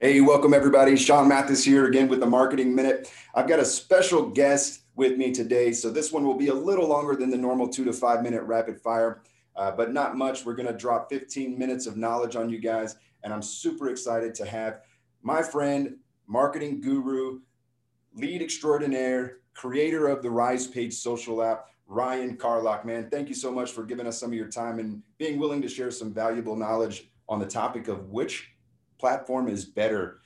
Hey, welcome everybody. Sean Mathis here again with the Marketing Minute. I've got a special guest with me today. So this one will be a little longer than the normal two to five minute rapid fire, uh, but not much. We're going to drop 15 minutes of knowledge on you guys. And I'm super excited to have my friend, marketing guru, lead extraordinaire, creator of the Rise Page social app, Ryan Carlock. Man, thank you so much for giving us some of your time and being willing to share some valuable knowledge on the topic of which platform is better,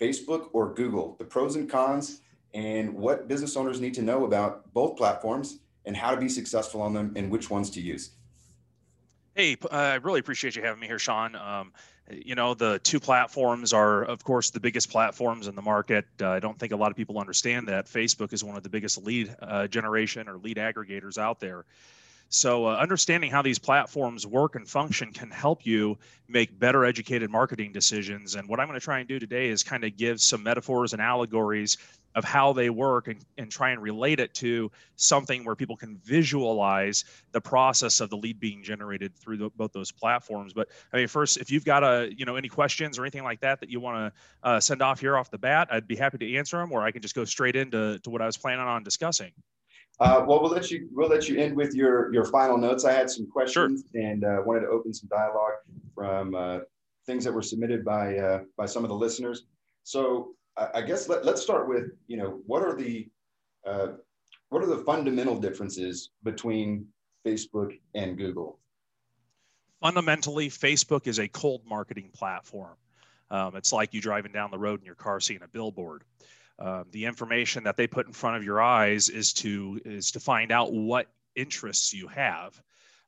Facebook or Google, the pros and cons, and what business owners need to know about both platforms and how to be successful on them and which ones to use. Hey, I really appreciate you having me here, Sean. Um, you know, the two platforms are, of course, the biggest platforms in the market. Uh, I don't think a lot of people understand that Facebook is one of the biggest lead uh, generation or lead aggregators out there. So, uh, understanding how these platforms work and function can help you make better educated marketing decisions. And what I'm going to try and do today is kind of give some metaphors and allegories of how they work and, and try and relate it to something where people can visualize the process of the lead being generated through the, both those platforms but i mean first if you've got a you know any questions or anything like that that you want to uh, send off here off the bat i'd be happy to answer them or i can just go straight into to what i was planning on discussing uh, well, we'll let you we'll let you end with your your final notes. I had some questions sure. and uh, wanted to open some dialogue from uh, things that were submitted by uh, by some of the listeners. So I guess let, us start with, you know, what are the uh, what are the fundamental differences between Facebook and Google? Fundamentally, Facebook is a cold marketing platform. Um, it's like you driving down the road in your car seeing a billboard. Um, the information that they put in front of your eyes is to is to find out what interests you have.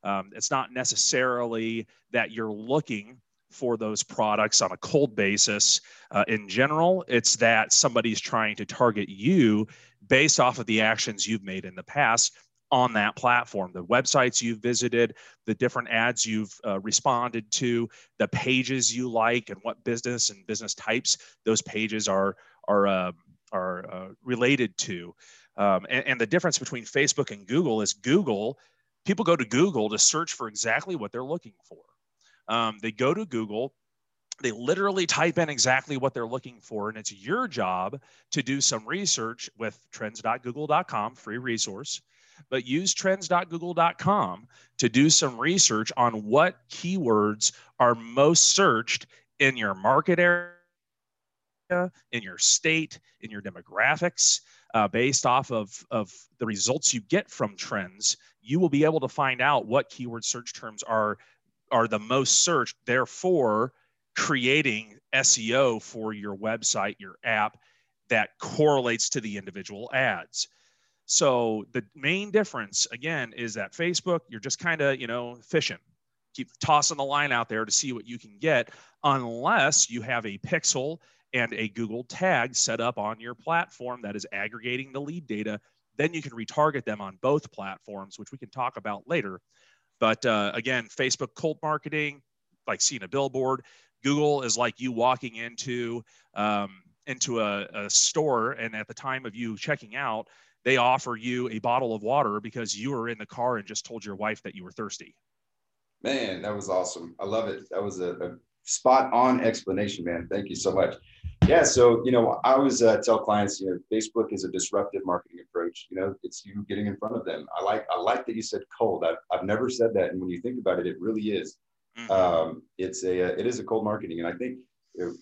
Um, it's not necessarily that you're looking for those products on a cold basis. Uh, in general, it's that somebody's trying to target you based off of the actions you've made in the past on that platform. The websites you've visited the different ads you've uh, responded to the pages you like and what business and business types those pages are are uh, are uh, related to. Um, and, and the difference between facebook and google is google people go to google to search for exactly what they're looking for um, they go to Google, they literally type in exactly what they're looking for, and it's your job to do some research with trends.google.com, free resource. But use trends.google.com to do some research on what keywords are most searched in your market area, in your state, in your demographics. Uh, based off of, of the results you get from trends, you will be able to find out what keyword search terms are are the most searched, therefore creating SEO for your website, your app that correlates to the individual ads. So the main difference again is that Facebook, you're just kind of, you know, fishing. Keep tossing the line out there to see what you can get unless you have a pixel and a Google tag set up on your platform that is aggregating the lead data. Then you can retarget them on both platforms, which we can talk about later. But uh, again, Facebook cold marketing, like seeing a billboard. Google is like you walking into um, into a, a store, and at the time of you checking out, they offer you a bottle of water because you were in the car and just told your wife that you were thirsty. Man, that was awesome. I love it. That was a, a spot on explanation, man. Thank you so much. Yeah, so you know, I always uh, tell clients, you know, Facebook is a disruptive marketing approach. You know, it's you getting in front of them. I like I like that you said cold. I've, I've never said that, and when you think about it, it really is. Mm-hmm. Um, it's a uh, it is a cold marketing, and I think you know,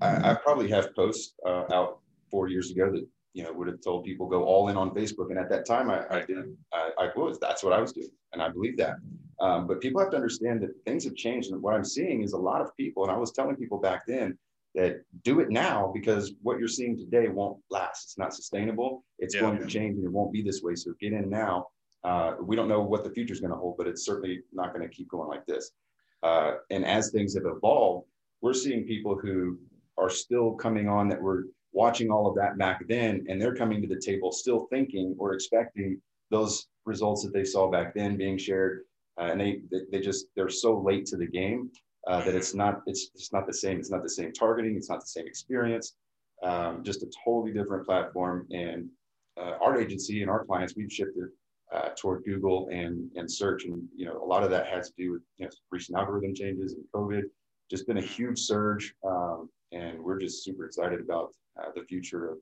I, I, probably have posts uh, out four years ago that you know would have told people go all in on Facebook, and at that time I, I did I, I was that's what I was doing, and I believe that. Um, but people have to understand that things have changed, and what I'm seeing is a lot of people, and I was telling people back then that do it now because what you're seeing today won't last. It's not sustainable. It's yeah, going to change and it won't be this way. So get in now. Uh, we don't know what the future is going to hold, but it's certainly not going to keep going like this. Uh, and as things have evolved, we're seeing people who are still coming on that were watching all of that back then, and they're coming to the table still thinking or expecting those results that they saw back then being shared. uh, and they, they, just they're so late to the game uh, that it's not it's it's not the same. It's not the same targeting. It's not the same experience. Um, just a totally different platform. And uh, our agency and our clients, we've shifted uh, toward Google and and search, and you know a lot of that has to do with you know, recent algorithm changes and COVID. Just been a huge surge, um, and we're just super excited about uh, the future of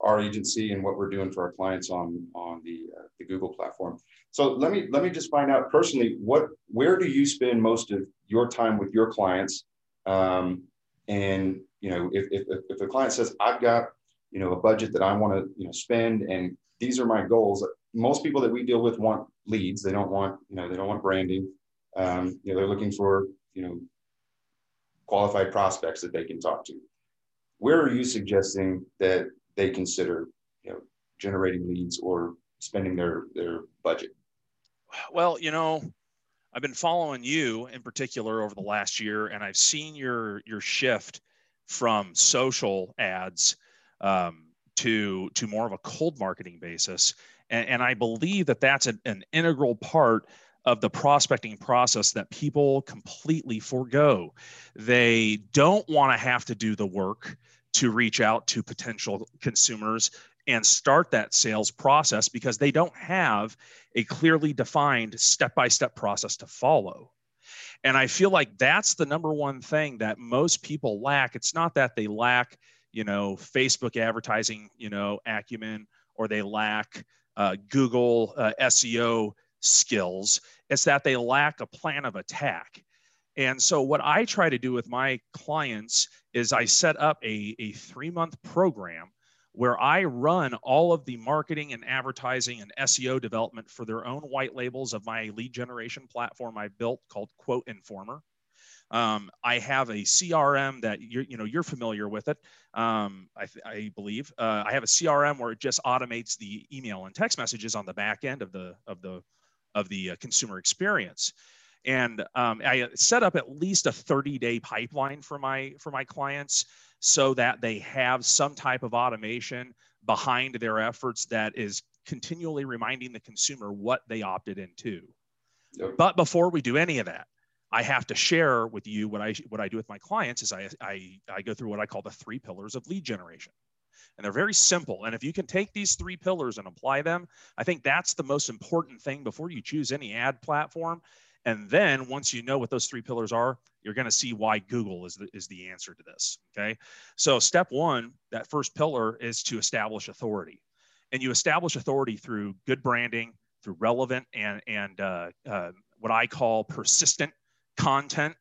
our agency and what we're doing for our clients on on the uh, the Google platform. So let me let me just find out personally what where do you spend most of your time with your clients? Um, and you know if, if if a client says I've got you know a budget that I want to you know spend and these are my goals. Most people that we deal with want leads. They don't want you know they don't want branding. Um, you know they're looking for you know qualified prospects that they can talk to. Where are you suggesting that they consider you know generating leads or spending their their budget well you know i've been following you in particular over the last year and i've seen your your shift from social ads um, to to more of a cold marketing basis and, and i believe that that's an, an integral part of the prospecting process that people completely forego they don't want to have to do the work to reach out to potential consumers and start that sales process because they don't have a clearly defined step by step process to follow. And I feel like that's the number one thing that most people lack. It's not that they lack, you know, Facebook advertising, you know, acumen or they lack uh, Google uh, SEO skills. It's that they lack a plan of attack. And so, what I try to do with my clients is I set up a, a three month program where I run all of the marketing and advertising and SEO development for their own white labels of my lead generation platform I built called Quote Informer. Um, I have a CRM that you're, you know, you're familiar with it. Um, I, I, believe uh, I have a CRM where it just automates the email and text messages on the back end of the of the of the uh, consumer experience and um, I set up at least a 30 day pipeline for my for my clients so that they have some type of automation behind their efforts that is continually reminding the consumer what they opted into. Yep. But before we do any of that, I have to share with you what I what I do with my clients is I, I I go through what I call the three pillars of lead generation. And they're very simple. And if you can take these three pillars and apply them, I think that's the most important thing before you choose any ad platform and then once you know what those three pillars are, you're going to see why Google is the, is the answer to this. Okay. So, step one, that first pillar is to establish authority. And you establish authority through good branding, through relevant and, and uh, uh, what I call persistent content.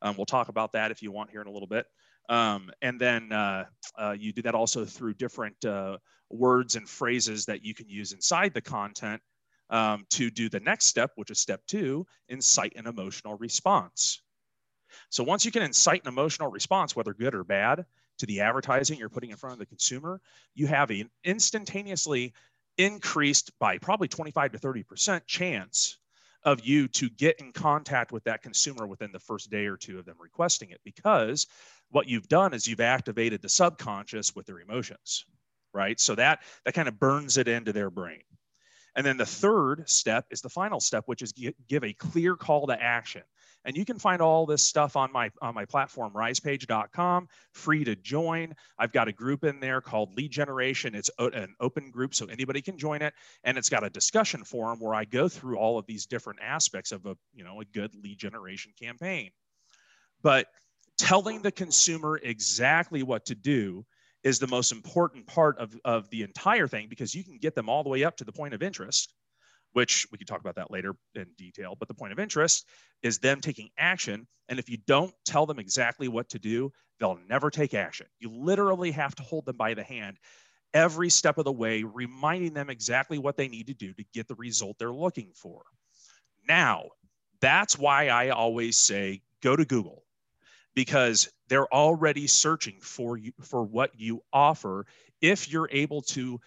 Um, we'll talk about that if you want here in a little bit. Um, and then uh, uh you do that also through different uh, words and phrases that you can use inside the content um, to do the next step, which is step two, incite an emotional response. So once you can incite an emotional response, whether good or bad, to the advertising you're putting in front of the consumer, you have an instantaneously increased by probably 25 to 30% chance of you to get in contact with that consumer within the first day or two of them requesting it because what you've done is you've activated the subconscious with their emotions right so that that kind of burns it into their brain and then the third step is the final step, which is give a clear call to action. And you can find all this stuff on my on my platform, risepage.com, free to join. I've got a group in there called Lead Generation. It's an open group, so anybody can join it. And it's got a discussion forum where I go through all of these different aspects of a you know a good lead generation campaign. But telling the consumer exactly what to do is the most important part of, of the entire thing because you can get them all the way up to the point of interest, which we can talk about that later in detail. But the point of interest is them taking action. And if you don't tell them exactly what to do, they'll never take action. You literally have to hold them by the hand every step of the way, reminding them exactly what they need to do to get the result they're looking for. Now, that's why I always say go to Google because they're already searching for you for what you offer if you're able to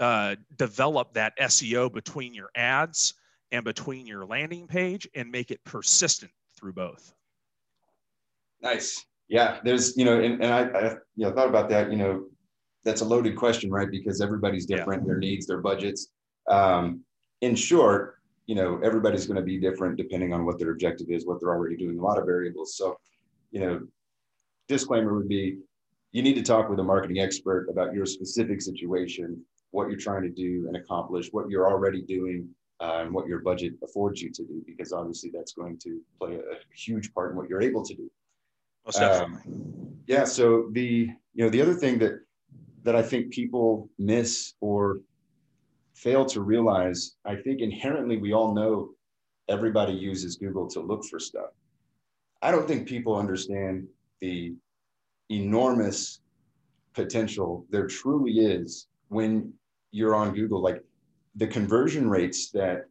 uh, develop that SEO between your ads and between your landing page and make it persistent through both. Nice. Yeah, there's you know, and, and I, I you know thought about that. You know, that's a loaded question, right? Because everybody's different, yeah. their needs, their budgets. Um, in short, you know, everybody's going to be different depending on what their objective is, what they're already doing, a lot of variables. So, you know, disclaimer would be you need to talk with a marketing expert about your specific situation, what you're trying to do and accomplish, what you're already doing, uh, and what your budget affords you to do, because obviously that's going to play a, huge part in what you're able to do. Most definitely. Um, yeah. So the you know the other thing that that I think people miss or fail to realize, I think inherently we all know everybody uses Google to look for stuff. I don't think people understand the enormous potential there truly is when you're on Google. Like the conversion rates that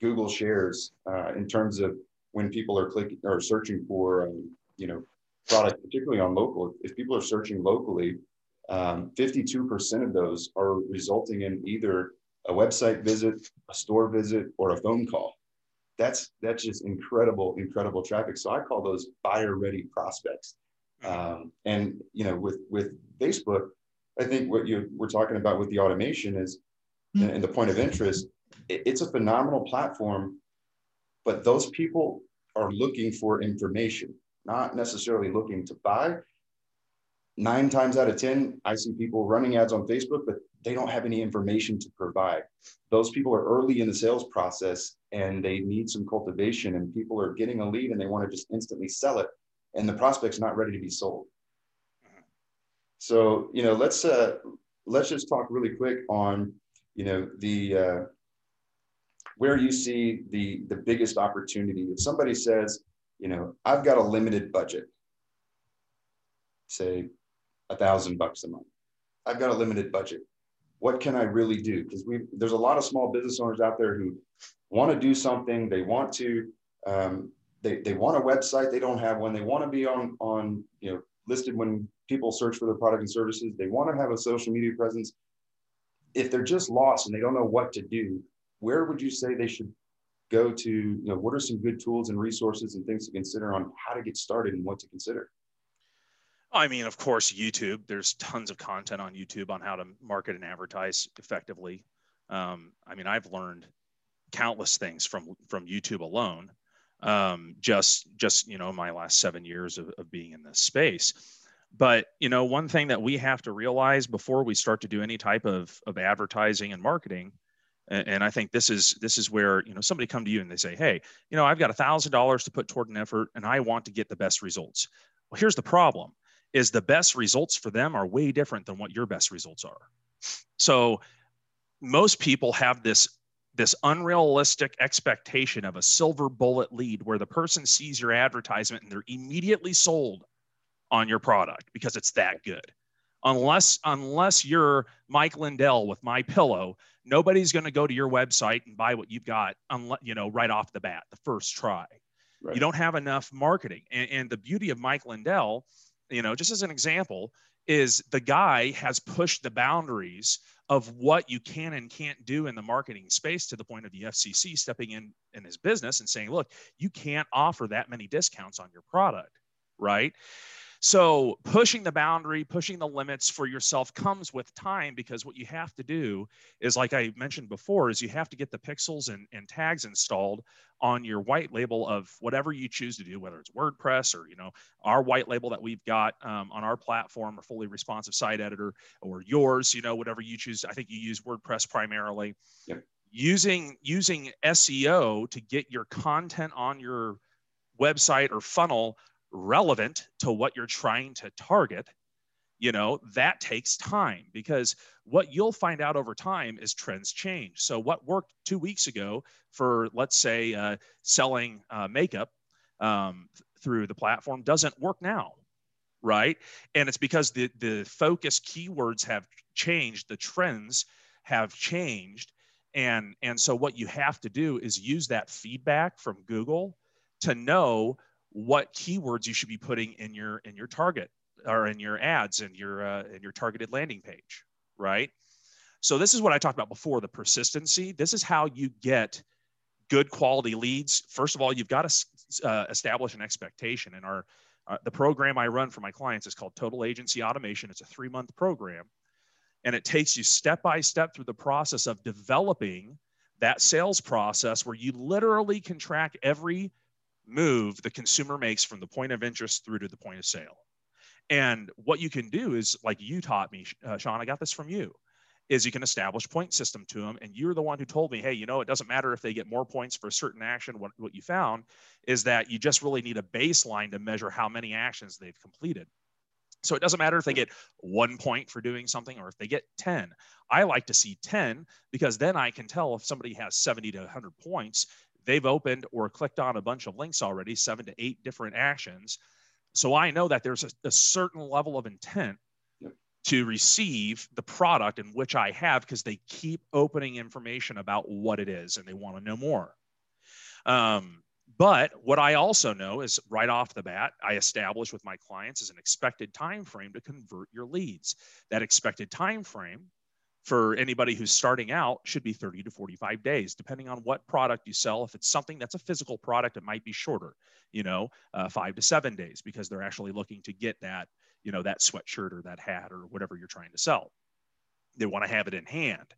Google shares uh, in terms of when people are clicking or searching for, um, you know, product, particularly on local. If people are searching locally, um, 52% of those are resulting in either a website visit, a store visit, or a phone call. That's that's just incredible, incredible traffic. So I call those buyer-ready prospects. Um, and you know, with with Facebook, I think what you we're talking about with the automation is, mm-hmm. and the point of interest, it, it's a phenomenal platform, but those people are looking for information, not necessarily looking to buy. Nine times out of ten, I see people running ads on Facebook, but they don't have any information to provide. Those people are early in the sales process and they need some cultivation, and people are getting a lead and they want to just instantly sell it, and the prospect's not ready to be sold. So, you know, let's uh, let's just talk really quick on, you know, the uh, where you see the the biggest opportunity. If somebody says, you know, I've got a limited budget, say a thousand bucks a month. I've got a limited budget what can I really do? Because we there's a lot of small business owners out there who want to do something. They want to um, they, they want a website. They don't have one. They want to be on on you know listed when people search for their product and services. They want to have a social media presence. If they're just lost and they don't know what to do, where would you say they should go to? You know, what are some good tools and resources and things to consider on how to get started and what to consider? I mean, of course, YouTube. There's tons of content on YouTube on how to market and advertise effectively. Um, I mean, I've learned countless things from from YouTube alone. Um, just just you know, my last seven years of, of being in this space. But you know, one thing that we have to realize before we start to do any type of of advertising and marketing, and, and I think this is this is where you know somebody come to you and they say, hey, you know, I've got a thousand dollars to put toward an effort, and I want to get the best results. Well, here's the problem is the best results for them are way different than what your best results are. So most people have this this unrealistic expectation of a silver bullet lead where the person sees your advertisement and they're immediately sold on your product because it's that good. Unless unless you're Mike Lindell with my pillow, nobody's going to go to your website and buy what you've got unless you know right off the bat, the first try. Right. You don't have enough marketing. And, and the beauty of Mike Lindell you know, just as an example, is the guy has pushed the boundaries of what you can and can't do in the marketing space to the point of the FCC stepping in in his business and saying, look, you can't offer that many discounts on your product, right? So pushing the boundary, pushing the limits for yourself comes with time because what you have to do is, like I mentioned before, is you have to get the pixels and, and tags installed on your white label of whatever you choose to do, whether it's WordPress or you know our white label that we've got um, on our platform, or fully responsive site editor, or yours, you know whatever you choose. I think you use WordPress primarily. Using using SEO to get your content on your website or funnel relevant to what you're trying to target you know that takes time because what you'll find out over time is trends change. So what worked two weeks ago for let's say uh, selling uh, makeup um, through the platform doesn't work now right? And it's because the the focus keywords have changed the trends have changed. And and so what you have to do is use that feedback from google to know what keywords you should be putting in your in your target or in your ads and your uh, in your targeted landing page, right? So this is what I talked about before, the persistency. This is how you get good quality leads. First of all, you've got to uh, establish an expectation. And our uh, the program I run for my clients is called Total Agency Automation. It's a three month program, and it takes you step by step through the process of developing that sales process where you literally can track every move the consumer makes from the point of interest through to the point of sale. And what you can do is, like you taught me, uh, Sean, I got this from you, is you can establish point system to them. And you're the one who told me, hey, you know, it doesn't matter if they get more points for a certain action. What, what you found is that you just really need a baseline to measure how many actions they've completed. So it doesn't matter if they get one point for doing something or if they get 10. I like to see 10 because then I can tell if somebody has 70 to 100 points, they've opened or clicked on a bunch of links already, seven to eight different actions. So I know that there's a, a certain level of intent yep. to receive the product in which I have because they keep opening information about what it is and they want to know more. Um, but what I also know is right off the bat, I establish with my clients is an expected time frame to convert your leads. That expected time frame for anybody who's starting out should be 30 to 45 days, depending on what product you sell. If it's something that's a physical product, it might be shorter, you know, uh, five to seven days, because they're actually looking to get that, you know, that sweatshirt or that hat or whatever you're trying to sell. They want to have it in hand.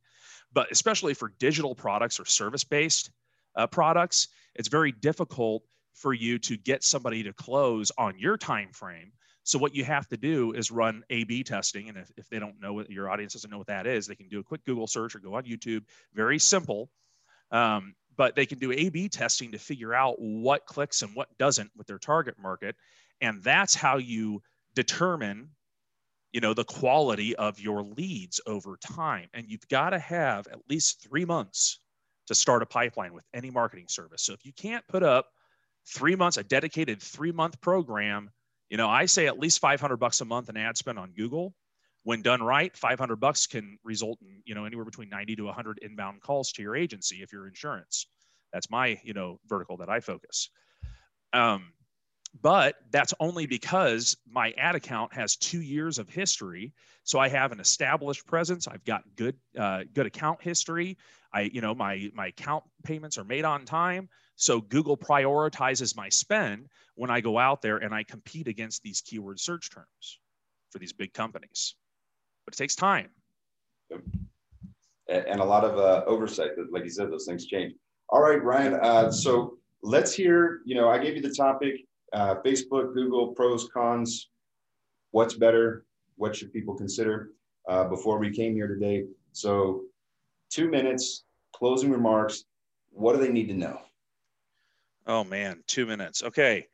But especially for digital products or service based uh, products, it's very difficult for you to get somebody to close on your time frame. So what you have to do is run A/B testing, and if, if they don't know what your audience doesn't know what that is, they can do a quick Google search or go on YouTube. Very simple, um, but they can do A/B testing to figure out what clicks and what doesn't with their target market, and that's how you determine, you know, the quality of your leads over time. And you've got to have at least three months to start a pipeline with any marketing service. So if you can't put up three months, a dedicated three month program, you know, I say at least 500 bucks a month in ad spend on Google. When done right, 500 bucks can result in, you know, anywhere between 90 to 100 inbound calls to your agency if you're insurance. That's my, you know, vertical that I focus. Um, but that's only because my ad account has two years of history so i have an established presence i've got good uh, good account history i you know my my account payments are made on time so google prioritizes my spend when i go out there and i compete against these keyword search terms for these big companies. But it takes time. And a lot of uh, oversight like you said those things change. All right ryan uh, so let's hear you know i gave you the topic uh, Facebook, Google, pros, cons, what's better, what should people consider? Uh, before we came here today. So, two minutes, closing remarks. What do they need to know? Oh man, two minutes. Okay.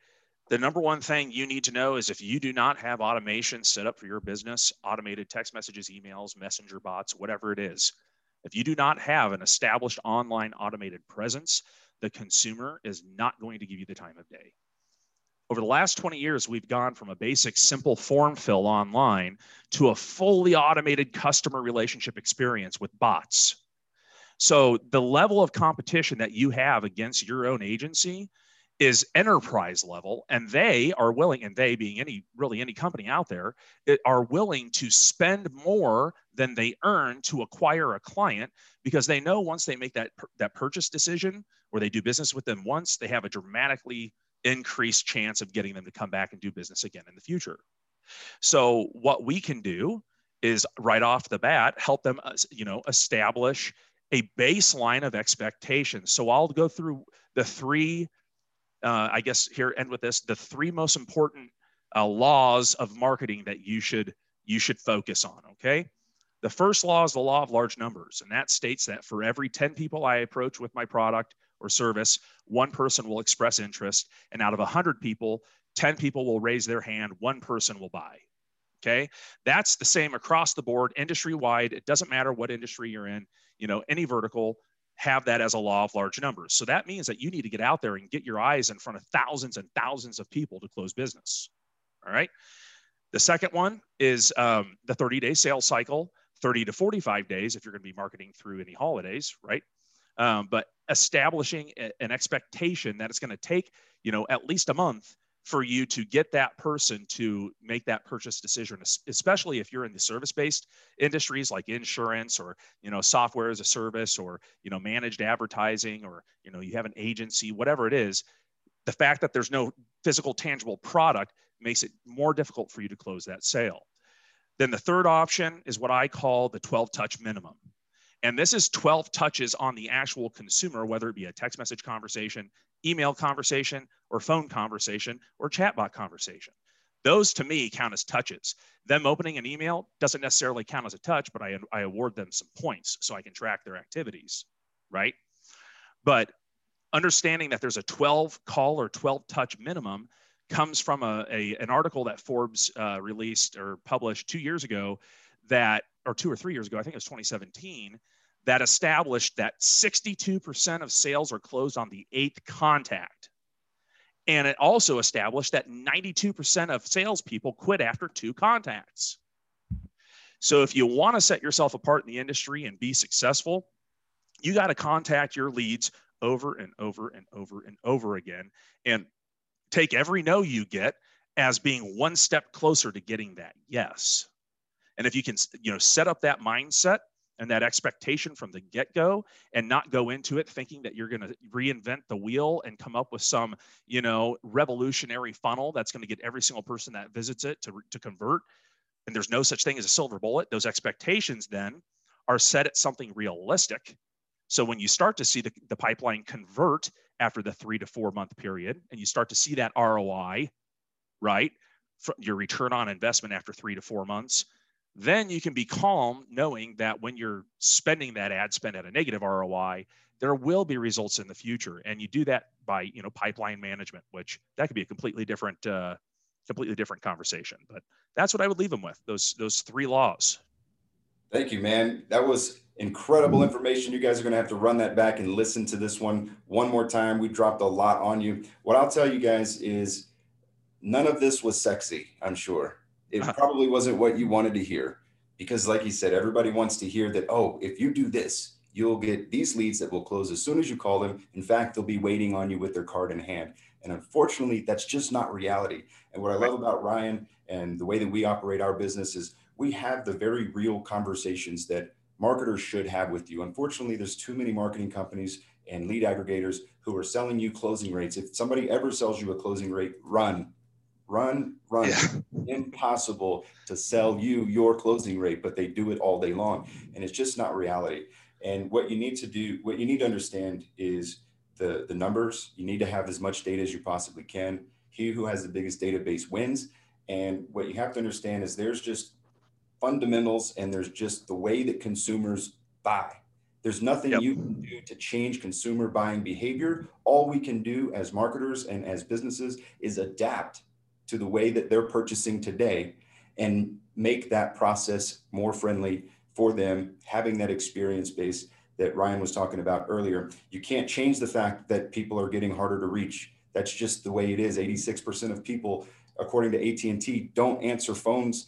The number one thing you need to know is if you do not have automation set up for your business, automated text messages, emails, messenger bots, whatever it is, if you do not have an established online automated presence, the consumer is not going to give you the time of day. Over the last 20 years, we've gone from a basic simple form fill online to a fully automated customer relationship experience with bots. So the level of competition that you have against your own agency is enterprise level and they are willing and they being any really any company out there are willing to spend more than they earn to acquire a client because they know once they make that that purchase decision or they do business with them once they have a dramatically increased chance of getting them to come back and do business again in the future. So what we can do is right off the bat help them uh, you know establish a baseline of expectations. So I'll go through the three uh, I guess here end with this the three most important uh, laws of marketing that you should you should focus on okay the first law is the law of large numbers and that states that for every 10 people i approach with my product or service, one person will express interest. And out of 100 people, 10 people will raise their hand, one person will buy. Okay. That's the same across the board, industry wide. It doesn't matter what industry you're in, you know, any vertical, have that as a law of large numbers. So that means that you need to get out there and get your eyes in front of thousands and thousands of people to close business. All right. The second one is um, the 30 day sales cycle, 30 to 45 days if you're going to be marketing through any holidays, right? Um, but establishing a, an expectation that it's going to take, you know, at least a month for you to get that person to make that purchase decision especially if you're in the service-based industries like insurance or you know software as a service or you know managed advertising or you know you have an agency whatever it is the fact that there's no physical tangible product makes it more difficult for you to close that sale. Then the third option is what i call the 12 touch minimum And this is 12 touches on the actual consumer, whether it be a text message conversation, email conversation, or phone conversation, or chatbot conversation. Those to me count as touches. Them opening an email doesn't necessarily count as a touch, but I, I award them some points so I can track their activities, right? But understanding that there's a 12 call or 12 touch minimum comes from a, a an article that Forbes uh, released or published two years ago that, or two or three years ago, I think it was 2017, that established that 62% of sales are closed on the eighth contact. And it also established that 92% of salespeople quit after two contacts. So if you want to set yourself apart in the industry and be successful, you got to contact your leads over and over and over and over again and take every no you get as being one step closer to getting that yes. And if you can, you know, set up that mindset and that expectation from the get-go and not go into it thinking that you're going to reinvent the wheel and come up with some, you know, revolutionary funnel that's going to get every single person that visits it to, to convert. And there's no such thing as a silver bullet. Those expectations then are set at something realistic so when you start to see the, the pipeline convert after the three to four month period, and you start to see that ROI, right, your return on investment after three to four months, then you can be calm knowing that when you're spending that ad spend at a negative ROI, there will be results in the future. And you do that by, you know, pipeline management, which that could be a completely different, uh, completely different conversation. But that's what I would leave them with those those three laws. Thank you, man. That was incredible information. You guys are going to have to run that back and listen to this one one more time. We dropped a lot on you. What I'll tell you guys is none of this was sexy, I'm sure. It uh-huh. probably wasn't what you wanted to hear because, like you said, everybody wants to hear that, oh, if you do this, you'll get these leads that will close as soon as you call them. In fact, they'll be waiting on you with their card in hand. And unfortunately, that's just not reality. And what I love about Ryan and the way that we operate our business is we have the very real conversations that marketers should have with you. Unfortunately, there's too many marketing companies and lead aggregators who are selling you closing rates. If somebody ever sells you a closing rate, run, run, run. Yeah. Impossible to sell you your closing rate, but they do it all day long. And it's just not reality. And what you need to do, what you need to understand is the, the numbers. You need to have as much data as you possibly can. He who has the biggest database wins. And what you have to understand is there's just fundamentals and there's just the way that consumers buy. There's nothing yep. you can do to change consumer buying behavior. All we can do as marketers and as businesses is adapt to the way that they're purchasing today and make that process more friendly for them, having that experience base that Ryan was talking about earlier. You can't change the fact that people are getting harder to reach. That's just the way it is. 86% of people, according to AT&T, don't answer phones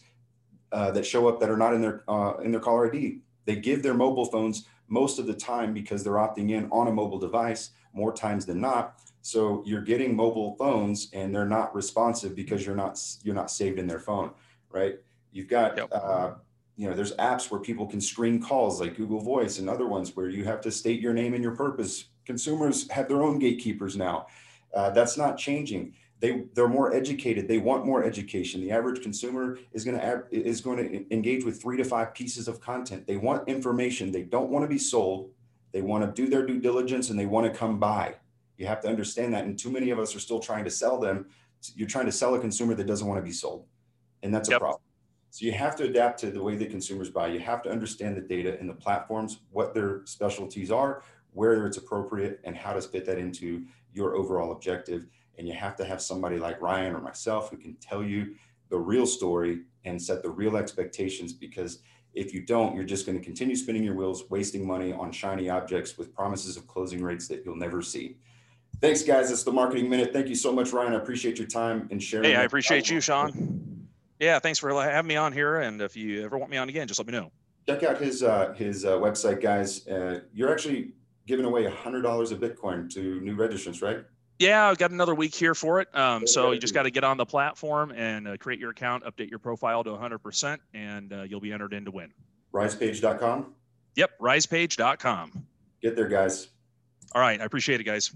uh, that show up that are not in their uh, in their caller ID. They give their mobile phones most of the time because they're opting in on a mobile device more times than not. So you're getting mobile phones and they're not responsive because you're not you're not saved in their phone, right? You've got yep. uh, you know there's apps where people can screen calls like Google Voice and other ones where you have to state your name and your purpose. Consumers have their own gatekeepers now. Uh, that's not changing they they're more educated. They want more education. The average consumer is going to is going to engage with three to five pieces of content. They want information. They don't want to be sold. They want to do their due diligence and they want to come by. You have to understand that and too many of us are still trying to sell them. You're trying to sell a consumer that doesn't want to be sold and that's yep. a problem. So you have to adapt to the way that consumers buy. You have to understand the data and the platforms what their specialties are where it's appropriate and how to fit that into your overall objective and you have to have somebody like Ryan or myself who can tell you the real story and set the real expectations because if you don't, you're just going to continue spinning your wheels, wasting money on shiny objects with promises of closing rates that you'll never see. Thanks, guys. It's the Marketing Minute. Thank you so much, Ryan. I appreciate your time and sharing. Hey, I appreciate you, Sean. Yeah, thanks for having me on here. And if you ever want me on again, just let me know. Check out his uh, his uh, website, guys. Uh, you're actually giving away hundred dollars of Bitcoin to new registrants, right? Yeah, I've got another week here for it. Um, so you just got to get on the platform and uh, create your account, update your profile to 100%, and uh, you'll be entered in to win. Risepage.com? Yep, risepage.com. Get there, guys. All right. I appreciate it, guys.